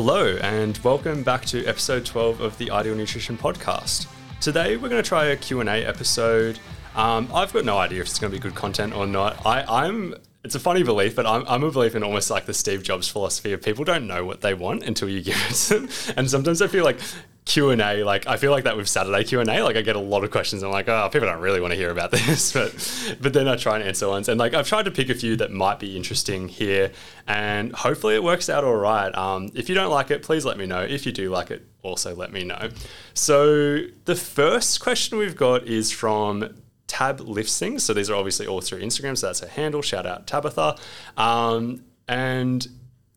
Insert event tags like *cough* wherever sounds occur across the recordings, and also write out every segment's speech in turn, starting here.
Hello, and welcome back to episode 12 of the Ideal Nutrition Podcast. Today, we're going to try a Q&A episode. Um, I've got no idea if it's going to be good content or not. I, I'm it's a funny belief, but I'm, I'm a belief in almost like the Steve Jobs philosophy of people don't know what they want until you *laughs* give it to them. And sometimes I feel like Q and A, like I feel like that with Saturday Q and A, like I get a lot of questions. I'm like, oh, people don't really want to hear about *laughs* this, but but then I try and answer ones, and like I've tried to pick a few that might be interesting here, and hopefully it works out all right. Um, if you don't like it, please let me know. If you do like it, also let me know. So the first question we've got is from Tab lifts things. So these are obviously all through Instagram. So that's her handle. Shout out Tabitha. Um, and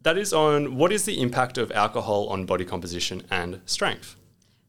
that is on what is the impact of alcohol on body composition and strength?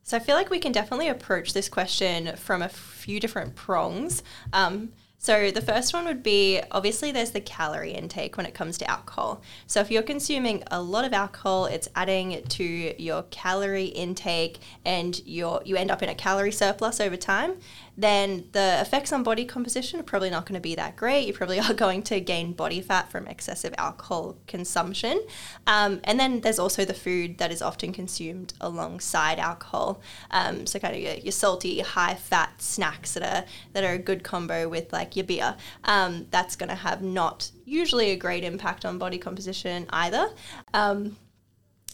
So I feel like we can definitely approach this question from a few different prongs. Um, so the first one would be obviously there's the calorie intake when it comes to alcohol. So if you're consuming a lot of alcohol, it's adding to your calorie intake and you you end up in a calorie surplus over time then the effects on body composition are probably not going to be that great. You probably *laughs* are going to gain body fat from excessive alcohol consumption. Um, and then there's also the food that is often consumed alongside alcohol. Um, so kind of your, your, salty, high fat snacks that are that are a good combo with like your beer. Um, that's going to have not usually a great impact on body composition either.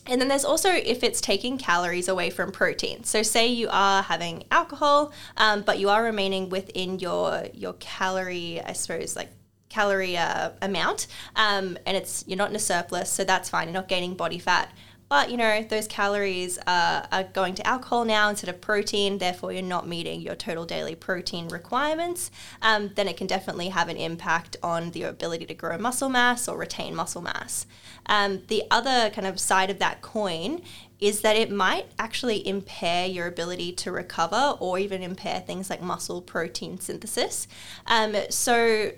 And then there's also if it's taking calories away from protein. So say you are having alcohol, um, but you are remaining within your your calorie, I suppose, like calorie uh, amount, um, and it's you're not in a surplus, so that's fine. You're not gaining body fat. But you know those calories are, are going to alcohol now instead of protein. Therefore, you're not meeting your total daily protein requirements. Um, then it can definitely have an impact on the ability to grow muscle mass or retain muscle mass. Um, the other kind of side of that coin is that it might actually impair your ability to recover or even impair things like muscle protein synthesis. Um, so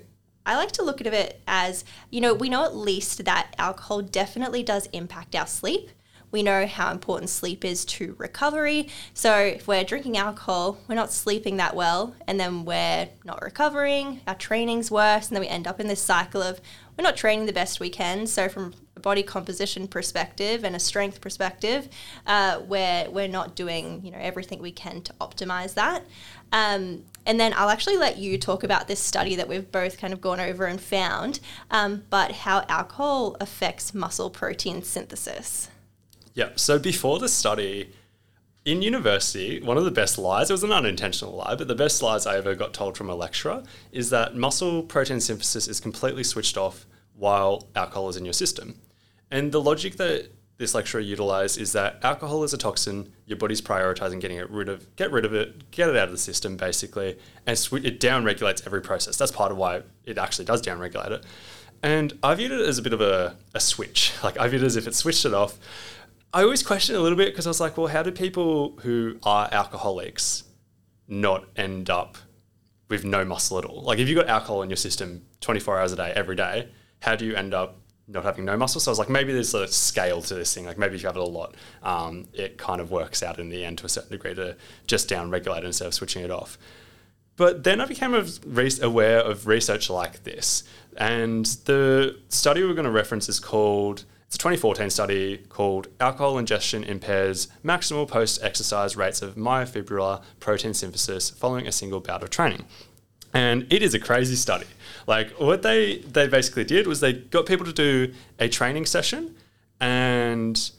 I like to look at it as, you know, we know at least that alcohol definitely does impact our sleep. We know how important sleep is to recovery. So if we're drinking alcohol, we're not sleeping that well, and then we're not recovering, our training's worse, and then we end up in this cycle of we're not training the best we can. So from a body composition perspective and a strength perspective, uh, we're we're not doing you know everything we can to optimize that. Um, and then I'll actually let you talk about this study that we've both kind of gone over and found, um, but how alcohol affects muscle protein synthesis. Yeah. So before the study, in university, one of the best lies, it was an unintentional lie, but the best lies I ever got told from a lecturer is that muscle protein synthesis is completely switched off while alcohol is in your system. And the logic that this lecturer utilized is that alcohol is a toxin, your body's prioritizing getting it rid of, get rid of it, get it out of the system basically, and it downregulates every process. That's part of why it actually does downregulate it. And I viewed it as a bit of a, a switch. *laughs* Like I viewed it as if it switched it off, I always question a little bit because I was like, well, how do people who are alcoholics not end up with no muscle at all? Like, if you've got alcohol in your system 24 hours a day, every day, how do you end up not having no muscle? So I was like, maybe there's a scale to this thing. Like, maybe if you have it a lot, um, it kind of works out in the end to a certain degree to just down regulate instead of switching it off. But then I became aware of research like this. And the study we're going to reference is called it's a 2014 study called Alcohol Ingestion Impairs Maximal Post Exercise Rates of Myofibrillar Protein Synthesis Following a Single Bout of Training. And it is a crazy study. Like, what they, they basically did was they got people to do a training session, and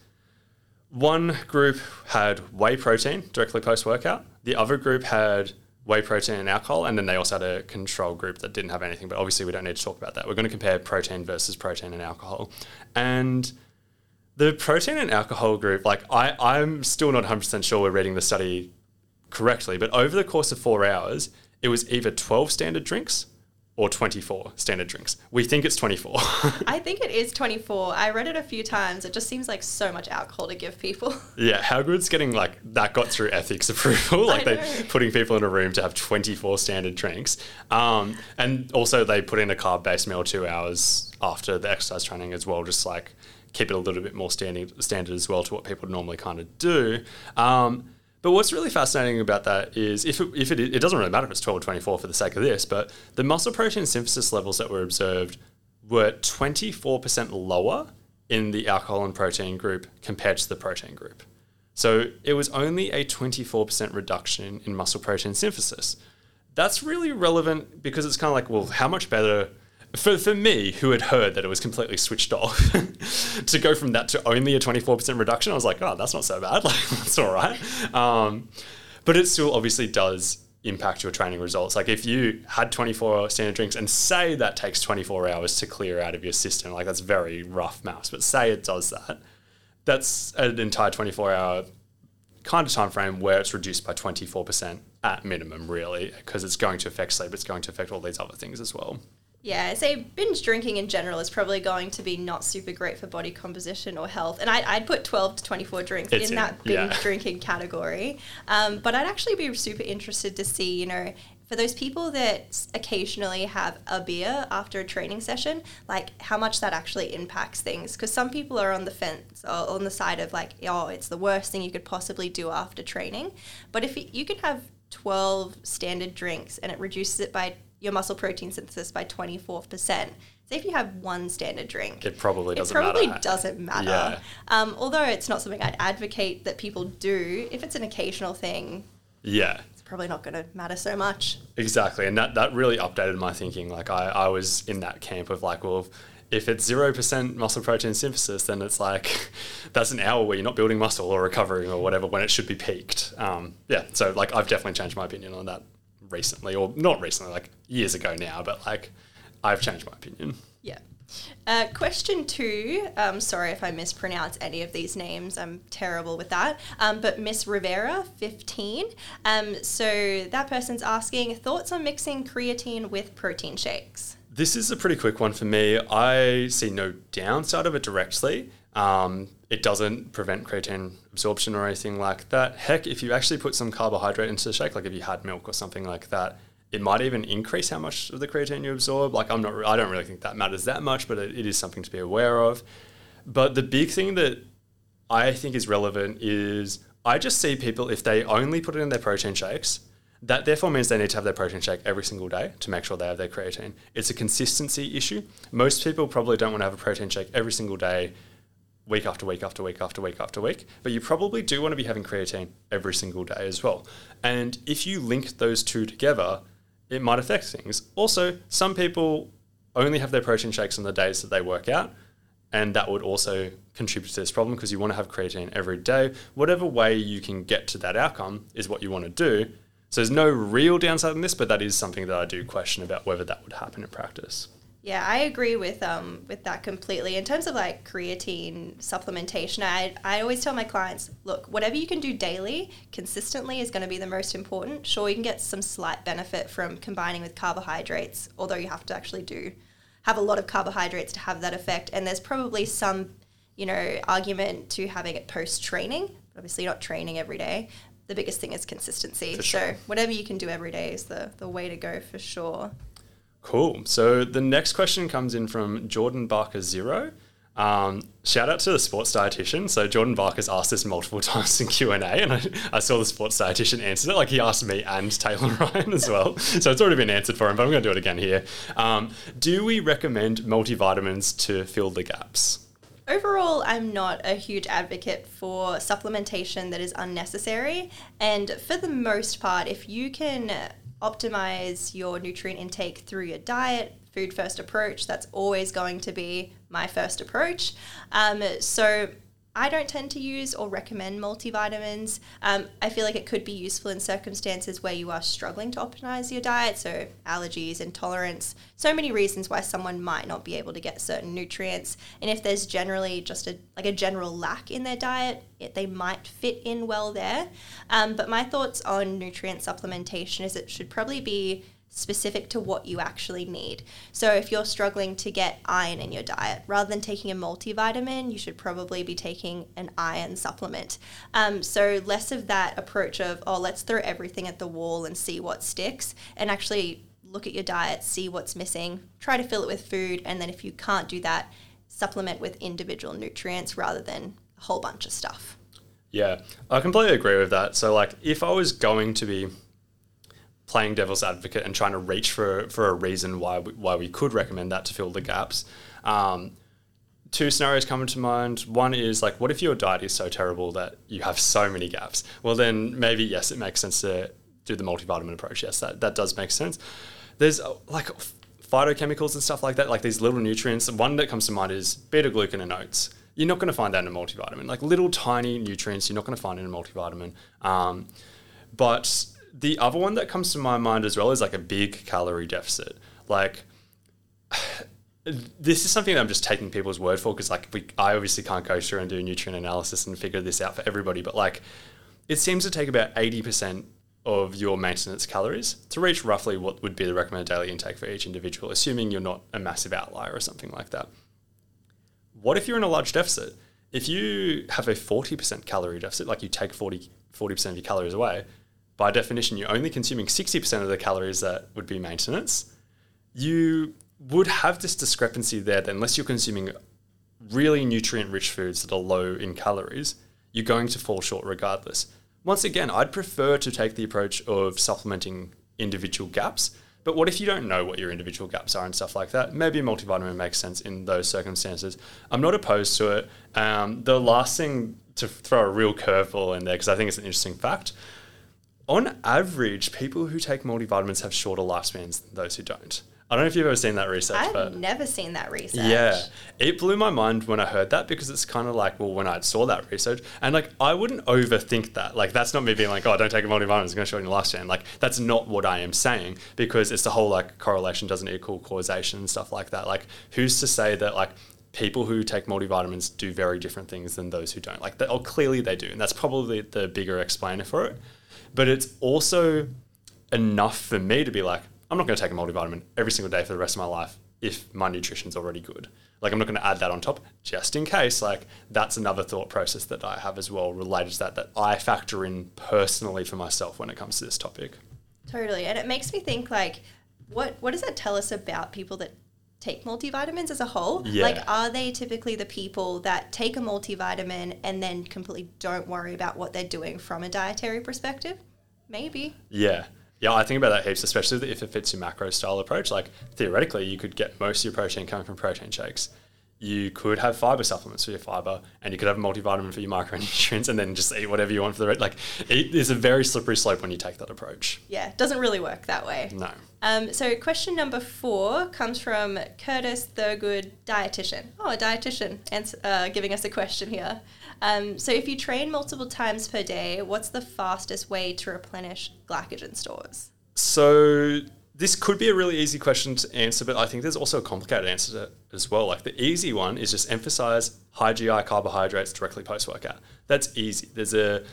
one group had whey protein directly post workout, the other group had whey protein and alcohol, and then they also had a control group that didn't have anything. But obviously, we don't need to talk about that. We're going to compare protein versus protein and alcohol, and the protein and alcohol group. Like I, I'm still not 100 percent sure we're reading the study correctly, but over the course of four hours, it was either 12 standard drinks or 24 standard drinks. We think it's 24. *laughs* I think it is 24. I read it a few times. It just seems like so much alcohol to give people. *laughs* Yeah, how good's getting like that got through ethics *laughs* approval? like they putting people in a room to have 24 standard drinks. Um, and also they put in a carb-based meal 2 hours after the exercise training as well just like keep it a little bit more standing standard as well to what people normally kind of do. Um, but what's really fascinating about that is if it, if it, it doesn't really matter if it's 12 or 24 for the sake of this, but the muscle protein synthesis levels that were observed were 24% lower in the alcohol and protein group compared to the protein group. So it was only a 24% reduction in muscle protein synthesis. That's really relevant because it's kind of like, well, how much better for, for me, who had heard that it was completely switched off, *laughs* to go from that to only a 24% reduction, I was like, oh, that's not so bad. *laughs* Like, that's all right. Um, but it still obviously does impact your training results. Like, if you had 24 standard drinks and say that takes 24 hours to clear out of your system, like, that's very rough maths, but say it does that, that's an entire 24 hour kind of time frame where it's reduced by 24% at minimum, really, because it's going to affect sleep, it's going to affect all these other things as well. Yeah, I say binge drinking in general is probably going to be not super great for body composition or health. And I, would put 12 to 24 drinks in, in, that binge yeah. drinking category. Um, but I'd actually be super interested to see, you know, for those people that occasionally have a beer after a training session, like how much that actually impacts things. Because some people are on the fence or on the side of like, oh, it's the worst thing you could possibly do after training. But if you can have 12 standard drinks and it reduces it by your muscle protein synthesis by 24%. So if you have one standard drink, it probably doesn't matter. it probably matter. doesn't matter. Yeah. Um, although it's not something I'd advocate that people do, if it's an occasional thing, yeah, it's probably not going to matter so much. Exactly, and that that really updated my thinking. Like I, I was in that camp of like, well, if it's zero percent muscle protein synthesis, then it's like *laughs* that's an hour where you're not building muscle or recovering or whatever when it should be peaked. Um, yeah, so like I've definitely changed my opinion on that recently, or not recently, like years ago now, but like I've changed my opinion. Yeah. Uh, question two. Um, sorry if I mispronounce any of these names. I'm terrible with that. Um, but Miss Rivera, 15. Um, so that person's asking thoughts on mixing creatine with protein shakes. This is a pretty quick one for me. I see no downside of it directly. Um, it doesn't prevent creatine absorption or anything like that. Heck, if you actually put some carbohydrate into the shake, like if you had milk or something like that, it might even increase how much of the creatine you absorb. Like I'm not, I don't really think that matters that much, but it, it is something to be aware of. But the big thing that I think is relevant is I just see people if they only put it in their protein shakes, that therefore means they need to have their protein shake every single day to make sure they have their creatine. It's a consistency issue. Most people probably don't want to have a protein shake every single day week after week after week after week after week, but you probably do want to be having creatine every single day as well. And if you link those two together, it might affect things. Also, some people only have their protein shakes on the days that they work out, and that would also contribute to this problem because you want to have creatine every day. Whatever way you can get to that outcome is what you want to do. So there's no real downside in this, but that is something that I do question about whether that would happen in practice. Yeah, I agree with um with that completely. In terms of like creatine supplementation, I I always tell my clients, look, whatever you can do daily, consistently is going to be the most important. Sure, you can get some slight benefit from combining with carbohydrates, although you have to actually do have a lot of carbohydrates to have that effect. And there's probably some, you know, argument to having it post training. Obviously, not training every day. The biggest thing is consistency. Sure. So whatever you can do every day is the the way to go for sure. Cool. So the next question comes in from Jordan Barker Zero. Um, shout out to the sports dietitian. So Jordan Barker's asked this multiple *laughs* times in Q and A, and I, saw the sports dietitian answer it. Like he asked me and Taylor *laughs* Ryan as well. So it's already been answered for him, but I'm going to do it again here. Um, do we recommend multivitamins to fill the gaps? Overall, I'm not a huge advocate for supplementation that is unnecessary. And for the most part, if you can optimize your nutrient intake through your diet, food first approach. That's always going to be my first approach. Um, so I don't tend to use or recommend multivitamins. Um, I feel like it could be useful in circumstances where you are struggling to optimize your diet, so allergies, intolerance, so many reasons why someone might not be able to get certain nutrients. And if there's generally just a like a general lack in their diet, it, they might fit in well there. Um, but my thoughts on nutrient supplementation is it should probably be specific to what you actually need. So if you're struggling to get iron in your diet, rather than taking a multivitamin, you should probably be taking an iron supplement. Um, so less of that approach of, oh, let's throw everything at the wall and see what sticks, and actually look at your diet, see what's missing, try to fill it with food, and then if you can't do that, supplement with individual nutrients rather than a whole bunch of stuff. Yeah, I completely agree with that. So, like, if I was going to be playing devil's advocate and trying to reach for for a reason why we, why we could recommend that to fill the gaps. Um, two scenarios come to mind. One is like, what if your diet is so terrible that you have so many gaps? Well, then maybe yes, it makes sense to do the multivitamin approach. Yes, that that does make sense. There's uh, like phytochemicals and stuff like that, like these little nutrients. One that comes to mind is beta glucan in oats. You're not going to find that in a multivitamin. Like little tiny nutrients, you're not going to find in a multivitamin. Um, but the other one that comes to my mind as well is like a big calorie deficit. Like *sighs* this is something that I'm just taking people's word for because like we, I obviously can't go through and do nutrient analysis and figure this out for everybody, but like it seems to take about 80% of your maintenance calories to reach roughly what would be the recommended daily intake for each individual, assuming you're not a massive outlier or something like that. What if you're in a large deficit? If you have a 40% calorie deficit, like you take 40, 40% of your calories away, by definition, you're only consuming 60% of the calories that would be maintenance, you would have this discrepancy there that unless you're consuming really nutrient rich foods that are low in calories, you're going to fall short regardless. Once again, I'd prefer to take the approach of supplementing individual gaps. But what if you don't know what your individual gaps are and stuff like that? Maybe a multivitamin makes sense in those circumstances. I'm not opposed to it. Um, the last thing to throw a real curveball in there, because I think it's an interesting fact on average, people who take multivitamins have shorter lifespans than those who don't. I don't know if you've ever seen that research. I've but never seen that research. Yeah, it blew my mind when I heard that because it's kind of like, well, when I saw that research, and like I wouldn't overthink that. Like that's not me being like, oh, don't take a multivitamin; it's going to shorten your lifespan. Like that's not what I am saying because it's the whole like correlation doesn't equal causation and stuff like that. Like who's to say that like people who take multivitamins do very different things than those who don't? Like, they, oh, clearly they do, and that's probably the bigger explainer for it. But it's also enough for me to be like, I'm not going to take a multivitamin every single day for the rest of my life if my nutrition's already good. Like I'm not going to add that on top just in case. Like that's another thought process that I have as well related to that that I factor in personally for myself when it comes to this topic. Totally. And it makes me think like what what does that tell us about people that take multivitamins as a whole? Yeah. Like are they typically the people that take a multivitamin and then completely don't worry about what they're doing from a dietary perspective? Maybe. Yeah. Yeah, I think about that heaps, especially if it fits your macro style approach. Like theoretically, you could get most of your protein coming from protein shakes. You could have fiber supplements for your fiber, and you could have a multivitamin for your micronutrients, and then just eat whatever you want for the rest. Like, it is a very slippery slope when you take that approach. Yeah, it doesn't really work that way. No. Um, so question number four comes from Curtis Thurgood, dietitian. Oh, a dietitian, ans- uh, giving us a question here. Um, so if you train multiple times per day, what's the fastest way to replenish glycogen stores? So this could be a really easy question to answer, but I think there's also a complicated answer to it as well. Like the easy one is just emphasize high GI carbohydrates directly post workout. That's easy. There's a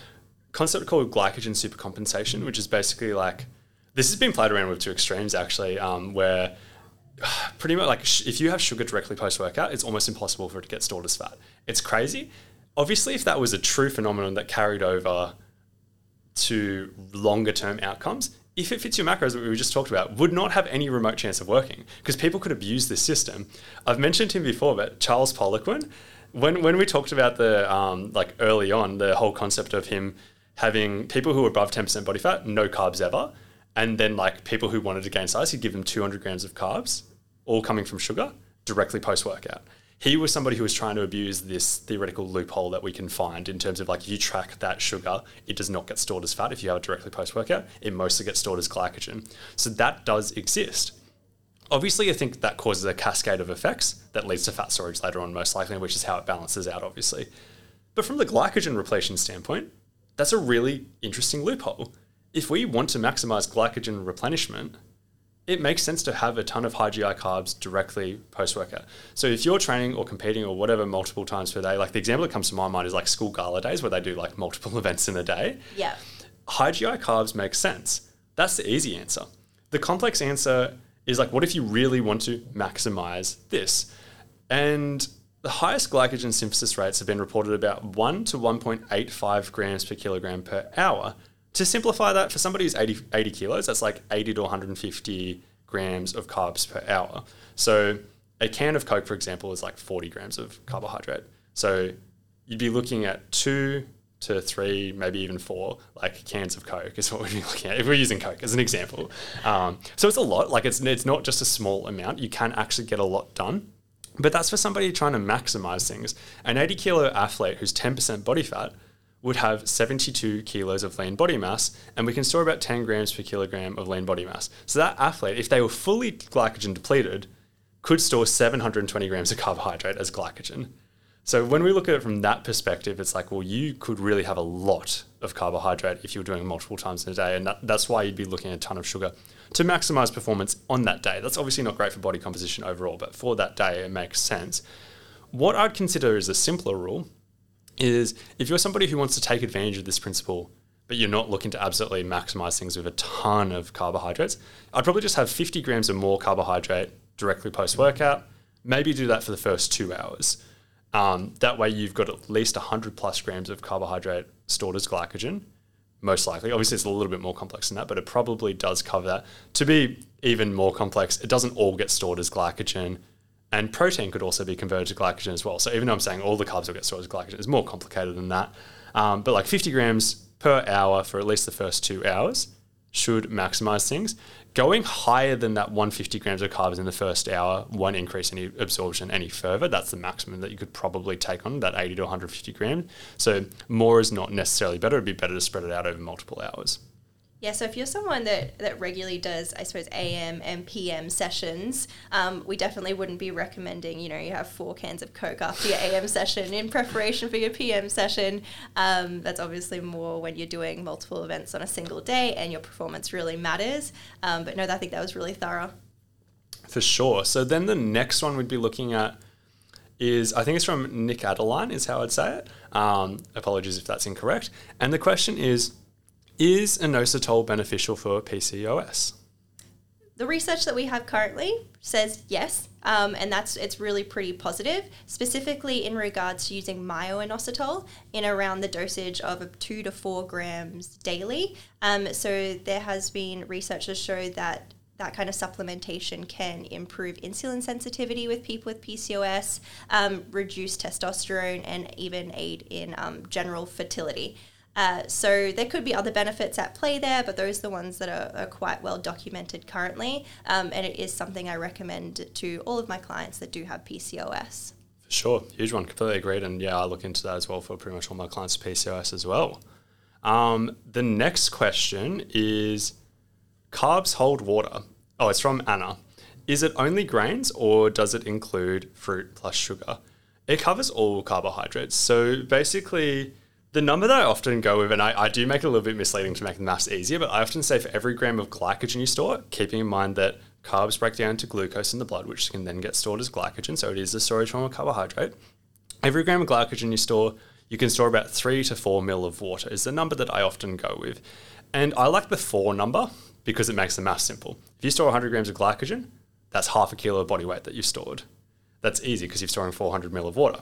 concept called glycogen supercompensation, which is basically like this has been played around with two extremes actually, um, where *sighs* pretty much like if you have sugar directly post workout, it's almost impossible for it to get stored as fat. It's crazy. Obviously, if that was a true phenomenon that carried over to longer term outcomes, if it fits your macros that we just talked about, would not have any remote chance of working because people could abuse this system. I've mentioned him before, but Charles Poliquin, when when we talked about the um, like early on, the whole concept of him having people who were above ten percent body fat, no carbs ever, and then like people who wanted to gain size, he'd give them two hundred grams of carbs, all coming from sugar, directly post workout he was somebody who was trying to abuse this theoretical loophole that we can find in terms of like if you track that sugar, it does not get stored as fat if you have it directly post workout. It mostly gets stored as glycogen. So that does exist. Obviously, I think that causes a cascade of effects that leads to fat storage later on, most likely, which is how it balances out, obviously. But from the glycogen repletion standpoint, that's a really interesting loophole. If we want to maximize glycogen replenishment, it makes sense to have a ton of high GI carbs directly post workout. So if you're training or competing or whatever multiple times per day, like the example that comes to my mind is like school gala days where they do like multiple *laughs* events in a day. Yeah. High GI carbs make sense. That's the easy answer. The complex answer is like, what if you really want to maximize this? And the highest glycogen synthesis rates have been reported about 1 to 1.85 grams per kilogram per hour to simplify that, for somebody who's 80, 80 kilos, that's like 80 to 150 grams of carbs per hour. So a can of Coke, for example, is like 40 grams of carbohydrate. So you'd be looking at two to three, maybe even four, like cans of Coke is what we'd be *laughs* looking at if we're using Coke as an example. Um, so it's a lot. Like it's it's not just a small amount. You can actually get a lot done. But that's for somebody trying to maximize things. An 80 kilo athlete who's 10% body fat would have 72 kilos of lean body mass, and we can store about 10 grams per kilogram of lean body mass. So that athlete, if they were fully glycogen depleted, could store 720 grams of carbohydrate as glycogen. So when we look at it from that perspective, it's like, well, you could really have a lot of carbohydrate if you're doing multiple times in a day, and that, that's why you'd be looking at a ton of sugar to maximize performance on that day. That's obviously not great for body composition overall, but for that day, it makes sense. What I'd consider is a simpler rule is if you're somebody who wants to take advantage of this principle, but you're not looking to absolutely maximize things with a ton of carbohydrates, I'd probably just have 50 grams or more carbohydrate directly post workout. Maybe do that for the first two hours. Um, that way, you've got at least 100 plus grams of carbohydrate stored as glycogen, most likely. Obviously, it's a little bit more complex than that, but it probably does cover that. To be even more complex, it doesn't all get stored as glycogen and protein could also be converted to glycogen as well. So even though I'm saying all the carbs will get stored as glycogen, it's more complicated than that. Um, but like 50 grams per hour for at least the first two hours should maximize things. Going higher than that 150 grams of carbs in the first hour won't increase any absorption any further. That's the maximum that you could probably take on, that 80 to 150 grams. So more is not necessarily better. It'd be better to spread it out over multiple hours. Yeah, so if you're someone that, that regularly does, I suppose, AM and PM sessions, um, we definitely wouldn't be recommending, you know, you have four cans of Coke after your AM session in preparation for your PM session. Um, that's obviously more when you're doing multiple events on a single day and your performance really matters. Um, but no, I think that was really thorough. For sure. So then the next one we'd be looking at is I think it's from Nick Adeline, is how I'd say it. Um, apologies if that's incorrect. And the question is is inositol beneficial for PCOS? The research that we have currently says yes, um, and that's it's really pretty positive, specifically in regards to using myo-inositol in around the dosage of two to four grams daily. Um, so there has been research to show that that kind of supplementation can improve insulin sensitivity with people with PCOS, um, reduce testosterone, and even aid in um, general fertility. Uh, so there could be other benefits at play there, but those are the ones that are, are quite well documented currently. Um, and it is something I recommend to all of my clients that do have PCOS. For sure, huge one, completely agreed. And yeah, I look into that as well for pretty much all my clients with PCOS as well. Um, the next question is carbs hold water. Oh, it's from Anna. Is it only grains or does it include fruit plus sugar? It covers all carbohydrates. So basically, the number that I often go with, and I, I do make it a little bit misleading to make the maths easier, but I often say for every gram of glycogen you store, keeping in mind that carbs break down to glucose in the blood, which can then get stored as glycogen. So it is a storage form of carbohydrate. Every gram of glycogen you store, you can store about three to four mil of water, is the number that I often go with. And I like the four number because it makes the math simple. If you store 100 grams of glycogen, that's half a kilo of body weight that you've stored. That's easy because you're storing 400 mil of water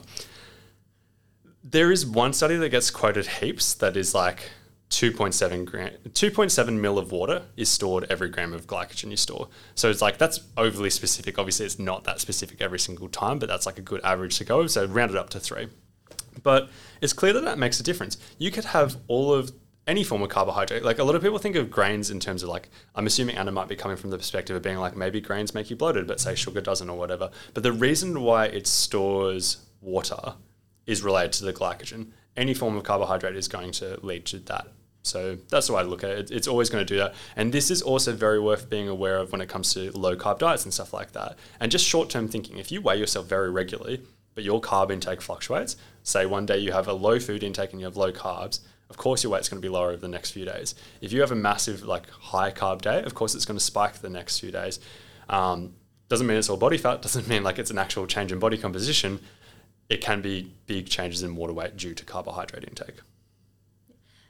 there is one study that gets quoted heaps that is like 2.7 gram 2.7 mil of water is stored every gram of glycogen you store. So it's like that's overly specific. Obviously it's not that specific every single time but that's like a good average to go so round it up to three. But it's clear that that makes a difference. You could have all of any form of carbohydrate. Like a lot of people think of grains in terms of like i'm assuming anna might be coming from the perspective of being like maybe grains make you bloated but say sugar doesn't or whatever. But the reason why it stores water is related to the glycogen. Any form of carbohydrate is going to lead to that. So that's the way I look at it. It's always going to do that. And this is also very worth being aware of when it comes to low carb diets and stuff like that. And just short term thinking. If you weigh yourself very regularly, but your carb intake fluctuates, say one day you have a low food intake and you have low carbs, of course your weight's going to be lower over the next few days. If you have a massive like high carb day, of course it's going to spike the next few days. Um, doesn't mean it's all body fat. *laughs* Doesn't mean like it's an actual change in body composition it can be big changes in water weight due to carbohydrate intake.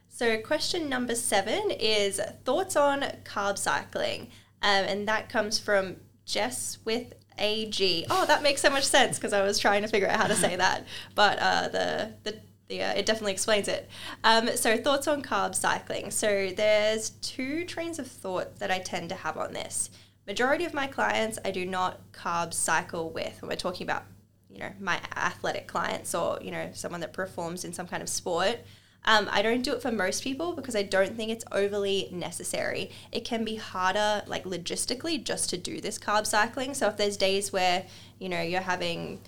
So, question number seven is thoughts on carb cycling. Um, and that comes from Jess with AG. Oh, that makes so much sense because I was trying to figure out how to say that. *laughs* But uh, the, the, the uh, it definitely explains it. Um, so, thoughts on carb cycling. So, there's two trains of thought that I tend to have on this. Majority of my clients I do not carb cycle with. We're talking about you know my athletic clients or you know someone that performs in some kind of sport Um, I don't do it for most people because I don't think it's overly necessary. It can be harder, like logistically, just to do this carb cycling. So if there's days where you know you're having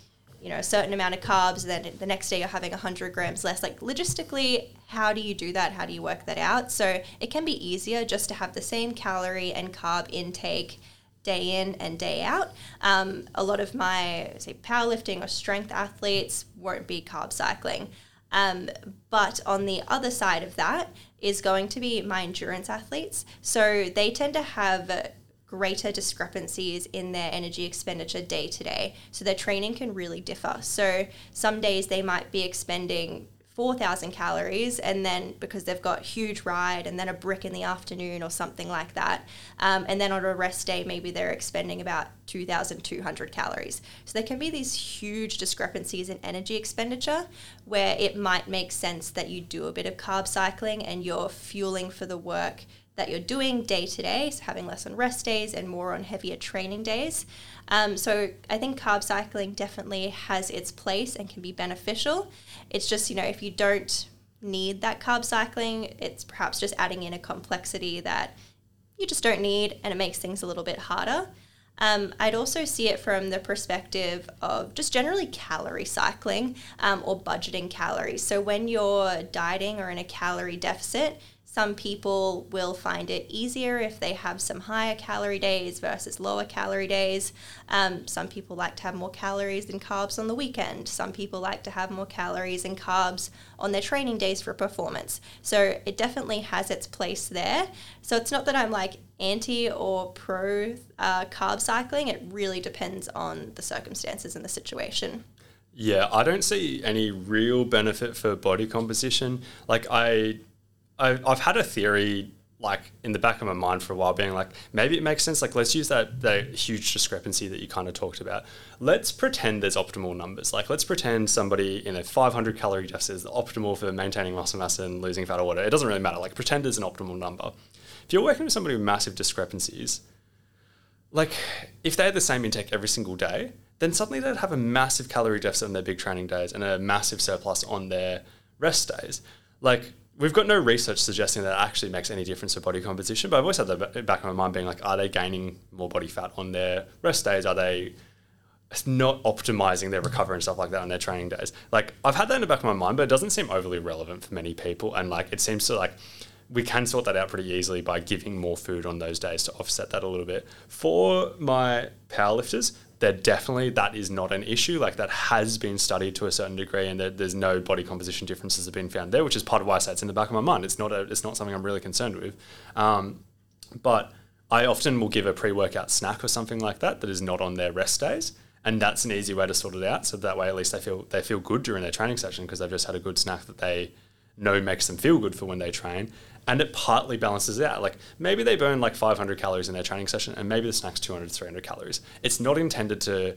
you know a certain amount of carbs then the next day you're having 100 grams less like logistically how do you do that how do you work that out so it can be easier just to have the same calorie and carb intake day in and day out um, a lot of my say powerlifting or strength athletes won't be carb cycling um, but on the other side of that is going to be my endurance athletes so they tend to have greater discrepancies in their energy expenditure day to day. So their training can really differ. So some days they might be expending 4,000 calories, and then because they've got huge ride and then a brick in the afternoon or something like that. Um, and then on a rest day, maybe they're expending about 2,200 calories. So there can be these huge discrepancies in energy expenditure where it might make sense that you do a bit of carb cycling and you're fueling for the work that you're doing day to day, so having less on rest days and more on heavier training days. Um, so I think carb cycling definitely has its place and can be beneficial. It's just, you know, if you don't need that carb cycling, it's perhaps just adding in a complexity that you just don't need and it makes things a little bit harder. Um, I'd also see it from the perspective of just generally calorie cycling um, or budgeting calories. So when you're dieting or in a calorie deficit, some people will find it easier if they have some higher calorie days versus lower calorie days. Um, some people like to have more calories and carbs on the weekend. Some people like to have more calories and carbs on their training days for performance. So it definitely has its place there. So it's not that I'm like anti or pro uh, carb cycling, it really depends on the circumstances and the situation. Yeah, I don't see any real benefit for body composition. Like I I've, I've had a theory like in the back of my mind for a while being like maybe it makes sense like let's use that that huge discrepancy that you kind of talked about. Let's pretend there's optimal numbers. Like let's pretend somebody in a 500 calorie deficit is optimal for maintaining muscle mass and losing fat or whatever. It doesn't really matter. Like pretend there's an optimal number. If you're working with somebody with massive discrepancies like if they had the same intake every single day then suddenly they'd have a massive calorie deficit on their big training days and a massive surplus on their rest days. Like we've got no research suggesting that actually makes any difference to body composition, but I've always had that back in my mind being like, are they gaining more body fat on their rest days? Are they not optimizing their recovery and stuff like that on their training days? Like, I've had that in the back of my mind, but it doesn't seem overly relevant for many people. And like, it seems to like, we can sort that out pretty easily by giving more food on those days to offset that a little bit. For my powerlifters, that definitely that is not an issue. Like that has been studied to a certain degree, and there's no body composition differences have been found there, which is part of why I say it's in the back of my mind. It's not a, it's not something I'm really concerned with, um, but I often will give a pre-workout snack or something like that that is not on their rest days, and that's an easy way to sort it out. So that way, at least they feel they feel good during their training session because they've just had a good snack that they know makes them feel good for when they train and it partly balances out. Like maybe they burn like 500 calories in their training session, and maybe the snack's 200 300 calories. It's not intended to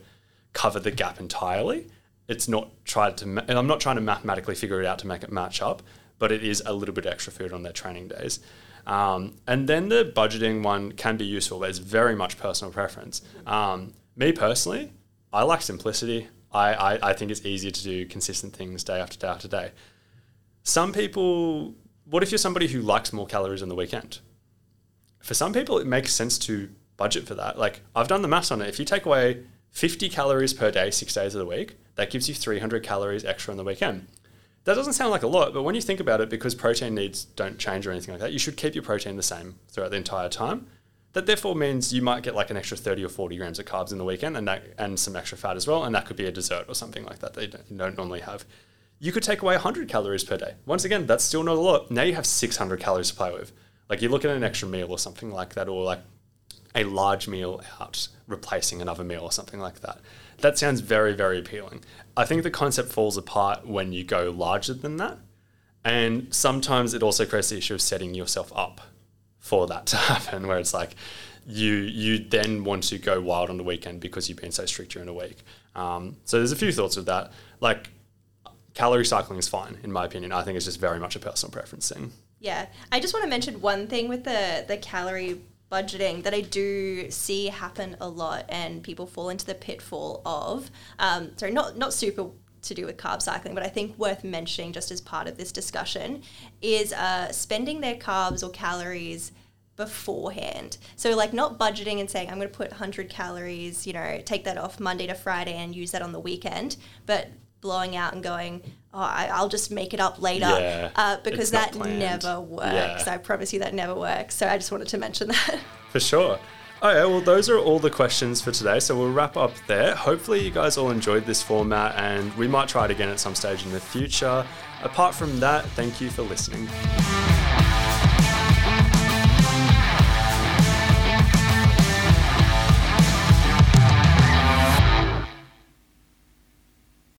cover the gap entirely. It's not tried to, and I'm not trying to mathematically figure it out to make it match up, but it is a little bit extra food on their training days. Um, and then the budgeting one can be useful, but it's very much personal preference. Um, me personally, I like simplicity. I, I, I think it's easier to do consistent things day after day after day. Some people what if you're somebody who likes more calories on the weekend? For some people, it makes sense to budget for that. Like I've done the maths on it. If you take away 50 calories per day, six days of the week, that gives you 300 calories extra on the weekend. That doesn't sound like a lot, but when you think about it, because protein needs don't change or anything like that, you should keep your protein the same throughout the entire time. That therefore means you might get like an extra 30 or 40 grams of carbs in the weekend and that, and some extra fat as well. And that could be a dessert or something like that they don't normally have you could take away 100 calories per day. Once again, that's still not a lot. Now you have 600 calories to play with. Like you look at an extra meal or something like that, or like a large meal out replacing another meal or something like that. That sounds very, very appealing. I think the concept falls apart when you go larger than that. And sometimes it also creates the issue of setting yourself up for that to *laughs* happen, where it's like you you then want to go wild on the weekend because you've been so strict during the week. Um, so there's a few thoughts with that. Like calorie cycling is fine, in my opinion. I think it's just very much a personal preference thing. Yeah. I just want to mention one thing with the, the calorie budgeting that I do see happen a lot and people fall into the pitfall of. Um, sorry, not, not super to do with carb cycling, but I think worth mentioning just as part of this discussion is uh, spending their carbs or calories beforehand. So like not budgeting and saying I'm going to put 100 calories, you know, take that off Monday to Friday and use that on the weekend, but blowing out and going, oh, I, will just make it up later, yeah, uh, because that never works. Yeah. I promise you that never works. So I just wanted to mention that. *laughs* For sure. Okay, well, those are all the questions for today. So we'll wrap up there. Hopefully, you guys all enjoyed this format and we might try it again at some stage in the future. Apart from that, thank you for listening.